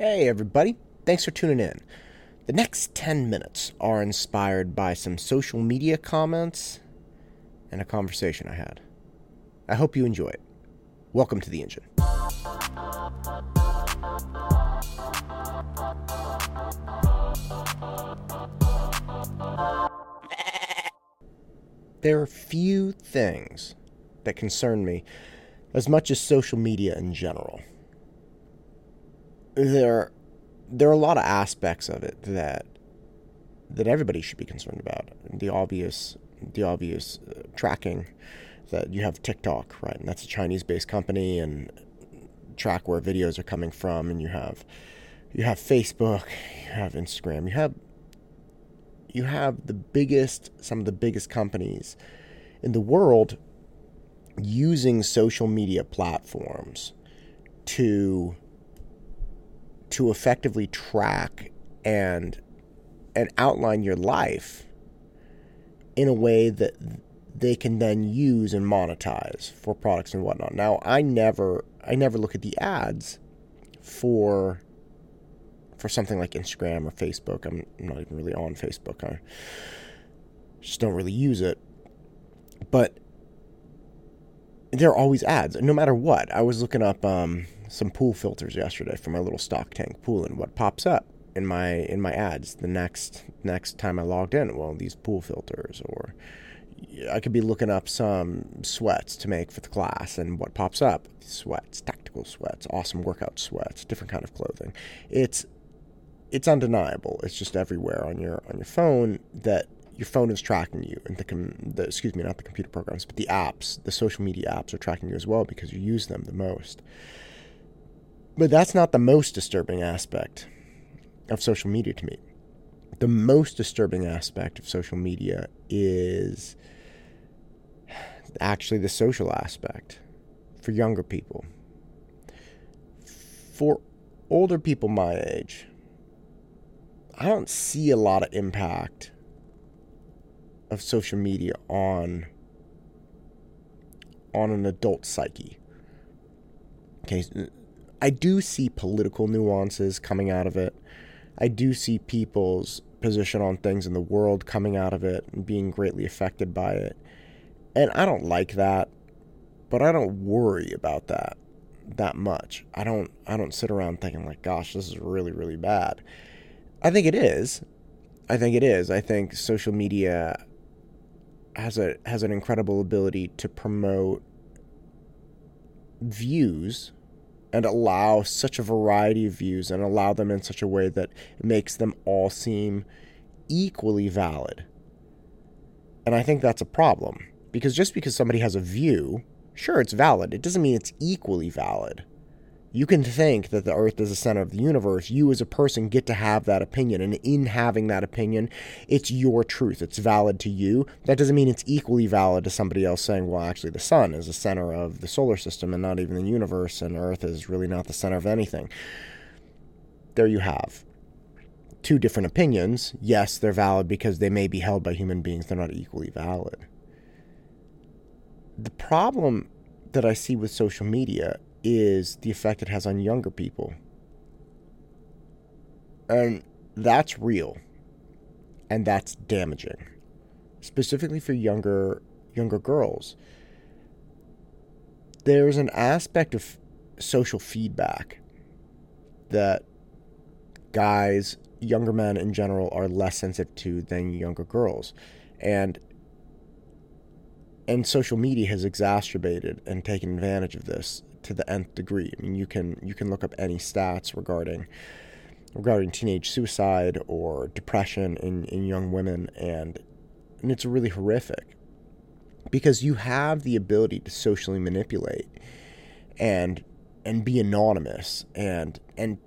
Hey, everybody. Thanks for tuning in. The next 10 minutes are inspired by some social media comments and a conversation I had. I hope you enjoy it. Welcome to the engine. There are few things that concern me as much as social media in general. There, there are a lot of aspects of it that that everybody should be concerned about. The obvious, the obvious uh, tracking that you have TikTok, right? And that's a Chinese-based company, and track where videos are coming from. And you have, you have Facebook, you have Instagram, you have, you have the biggest, some of the biggest companies in the world using social media platforms to to effectively track and and outline your life in a way that they can then use and monetize for products and whatnot. Now, I never I never look at the ads for for something like Instagram or Facebook. I'm not even really on Facebook. I just don't really use it. But there are always ads, no matter what. I was looking up um, some pool filters yesterday for my little stock tank pool, and what pops up in my in my ads the next next time I logged in? Well, these pool filters, or I could be looking up some sweats to make for the class, and what pops up? Sweats, tactical sweats, awesome workout sweats, different kind of clothing. It's it's undeniable. It's just everywhere on your on your phone that your phone is tracking you, and the, com- the excuse me, not the computer programs, but the apps, the social media apps are tracking you as well because you use them the most. But that's not the most disturbing aspect of social media to me. The most disturbing aspect of social media is actually the social aspect for younger people. For older people my age, I don't see a lot of impact of social media on on an adult psyche. Okay, I do see political nuances coming out of it. I do see people's position on things in the world coming out of it and being greatly affected by it. And I don't like that, but I don't worry about that that much. I don't I don't sit around thinking like gosh, this is really really bad. I think it is. I think it is. I think social media has a has an incredible ability to promote views and allow such a variety of views and allow them in such a way that makes them all seem equally valid. And I think that's a problem because just because somebody has a view, sure, it's valid, it doesn't mean it's equally valid. You can think that the earth is the center of the universe. You, as a person, get to have that opinion. And in having that opinion, it's your truth. It's valid to you. That doesn't mean it's equally valid to somebody else saying, well, actually, the sun is the center of the solar system and not even the universe, and earth is really not the center of anything. There you have two different opinions. Yes, they're valid because they may be held by human beings, they're not equally valid. The problem that I see with social media is the effect it has on younger people. And that's real. And that's damaging. Specifically for younger younger girls. There's an aspect of social feedback that guys, younger men in general are less sensitive to than younger girls. And and social media has exacerbated and taken advantage of this to the nth degree. I mean, you can you can look up any stats regarding regarding teenage suicide or depression in, in young women, and and it's really horrific because you have the ability to socially manipulate and and be anonymous and and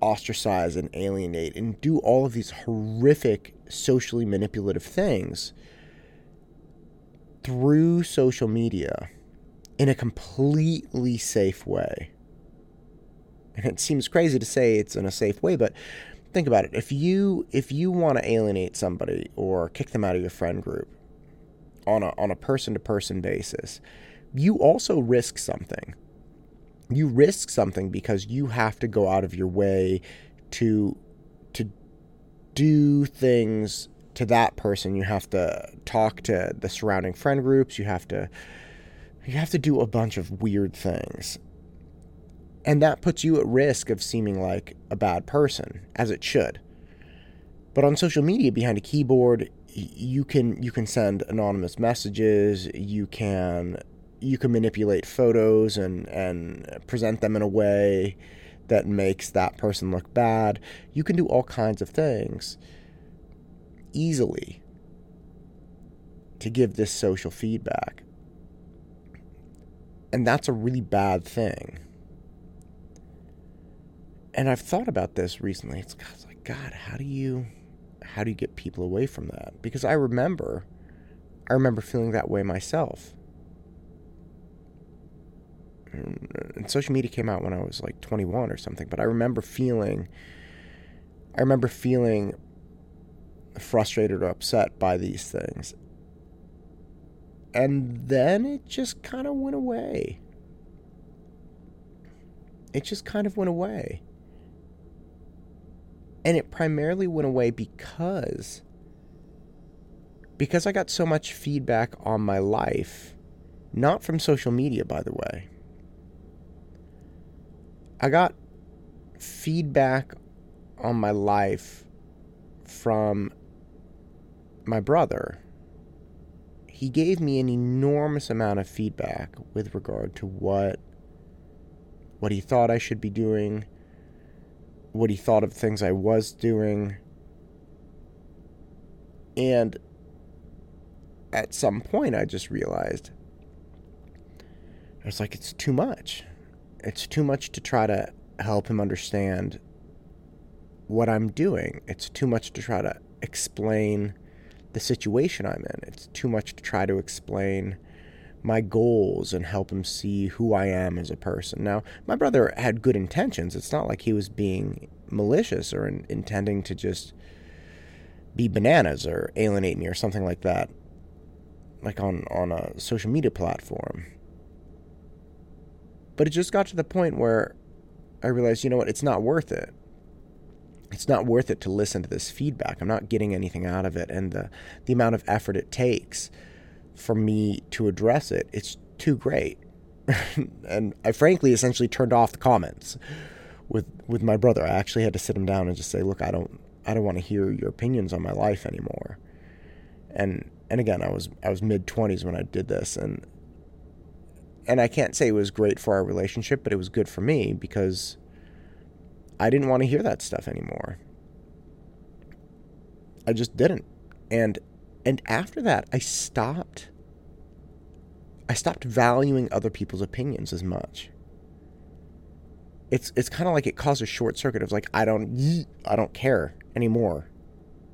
ostracize and alienate and do all of these horrific socially manipulative things through social media in a completely safe way. And it seems crazy to say it's in a safe way, but think about it. If you if you want to alienate somebody or kick them out of your friend group on a on a person to person basis, you also risk something. you risk something because you have to go out of your way to to do things to that person you have to talk to the surrounding friend groups you have to you have to do a bunch of weird things and that puts you at risk of seeming like a bad person as it should but on social media behind a keyboard you can you can send anonymous messages you can you can manipulate photos and and present them in a way that makes that person look bad. You can do all kinds of things easily to give this social feedback. And that's a really bad thing. And I've thought about this recently. It's, it's like, God, how do you how do you get people away from that? Because I remember I remember feeling that way myself mm, and social media came out when I was like 21 or something, but I remember feeling I remember feeling frustrated or upset by these things. And then it just kind of went away. It just kind of went away. And it primarily went away because because I got so much feedback on my life, not from social media by the way I got feedback on my life from my brother. He gave me an enormous amount of feedback with regard to what what he thought I should be doing, what he thought of things I was doing. And at some point I just realized I was like it's too much it's too much to try to help him understand what I'm doing. It's too much to try to explain the situation I'm in. It's too much to try to explain my goals and help him see who I am as a person. Now, my brother had good intentions. It's not like he was being malicious or in, intending to just be bananas or alienate me or something like that, like on, on a social media platform. But it just got to the point where I realized, you know what, it's not worth it. It's not worth it to listen to this feedback. I'm not getting anything out of it. And the, the amount of effort it takes for me to address it, it's too great. and I frankly essentially turned off the comments with with my brother. I actually had to sit him down and just say, "Look, I don't I don't want to hear your opinions on my life anymore." And and again, I was I was mid 20s when I did this and and I can't say it was great for our relationship, but it was good for me because I didn't want to hear that stuff anymore. I just didn't. And and after that, I stopped I stopped valuing other people's opinions as much. It's it's kind of like it caused a short circuit. It was like I don't I don't care anymore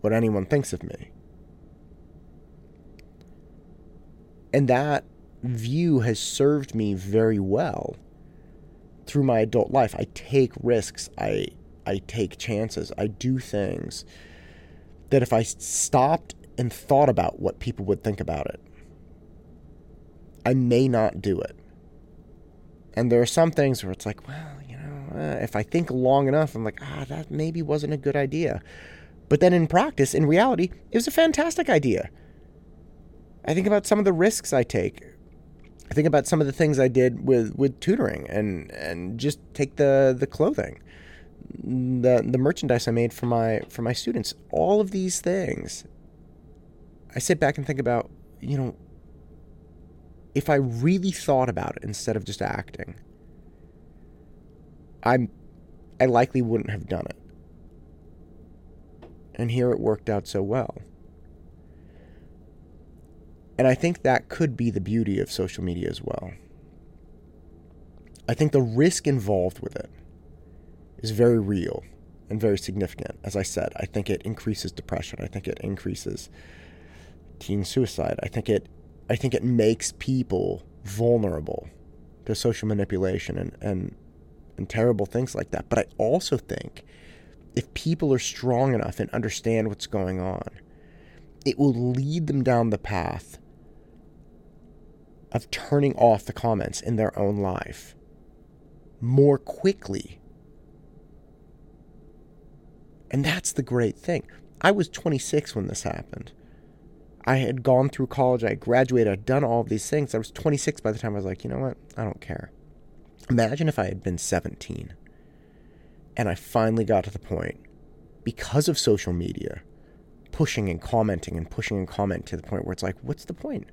what anyone thinks of me. And that view has served me very well through my adult life. I take risks, I I take chances, I do things that if I stopped and thought about what people would think about it, I may not do it. And there are some things where it's like, well, you know, uh, if I think long enough, I'm like, ah, that maybe wasn't a good idea. But then in practice, in reality, it was a fantastic idea. I think about some of the risks I take I think about some of the things I did with, with tutoring and, and just take the, the clothing, the the merchandise I made for my for my students. All of these things. I sit back and think about, you know, if I really thought about it instead of just acting, I'm I likely wouldn't have done it. And here it worked out so well. And I think that could be the beauty of social media as well. I think the risk involved with it is very real and very significant. As I said, I think it increases depression. I think it increases teen suicide. I think it I think it makes people vulnerable to social manipulation and, and, and terrible things like that. But I also think if people are strong enough and understand what's going on, it will lead them down the path of turning off the comments in their own life more quickly. And that's the great thing. I was 26 when this happened. I had gone through college, I graduated, I'd done all of these things. I was 26 by the time I was like, you know what? I don't care. Imagine if I had been 17 and I finally got to the point, because of social media, pushing and commenting and pushing and commenting to the point where it's like, what's the point?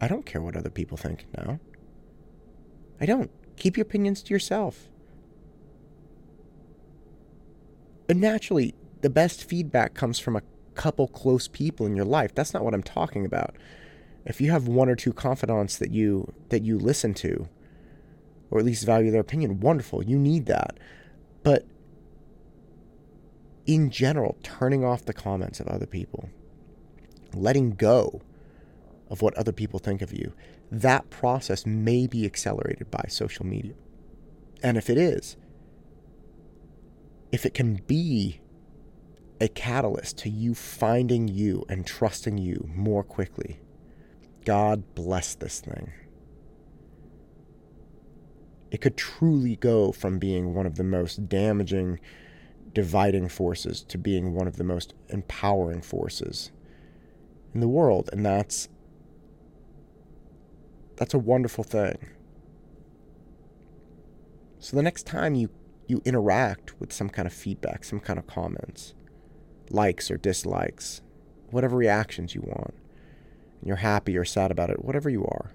I don't care what other people think now. I don't. Keep your opinions to yourself. And naturally, the best feedback comes from a couple close people in your life. That's not what I'm talking about. If you have one or two confidants that you that you listen to or at least value their opinion, wonderful. You need that. But in general, turning off the comments of other people, letting go of what other people think of you, that process may be accelerated by social media. And if it is, if it can be a catalyst to you finding you and trusting you more quickly, God bless this thing. It could truly go from being one of the most damaging, dividing forces to being one of the most empowering forces in the world. And that's that's a wonderful thing. So the next time you, you interact with some kind of feedback, some kind of comments, likes or dislikes, whatever reactions you want, and you're happy or sad about it, whatever you are,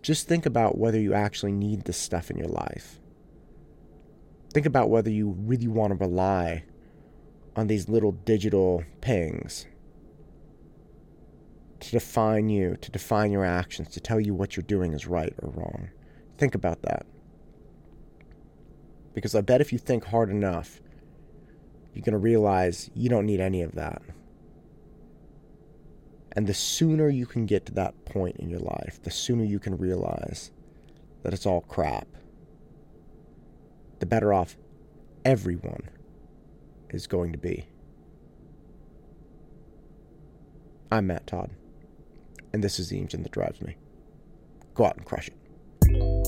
just think about whether you actually need this stuff in your life. Think about whether you really want to rely on these little digital pings to define you, to define your actions, to tell you what you're doing is right or wrong. Think about that. Because I bet if you think hard enough, you're going to realize you don't need any of that. And the sooner you can get to that point in your life, the sooner you can realize that it's all crap, the better off everyone is going to be. I'm Matt Todd and this is the engine that drives me. Go out and crush it.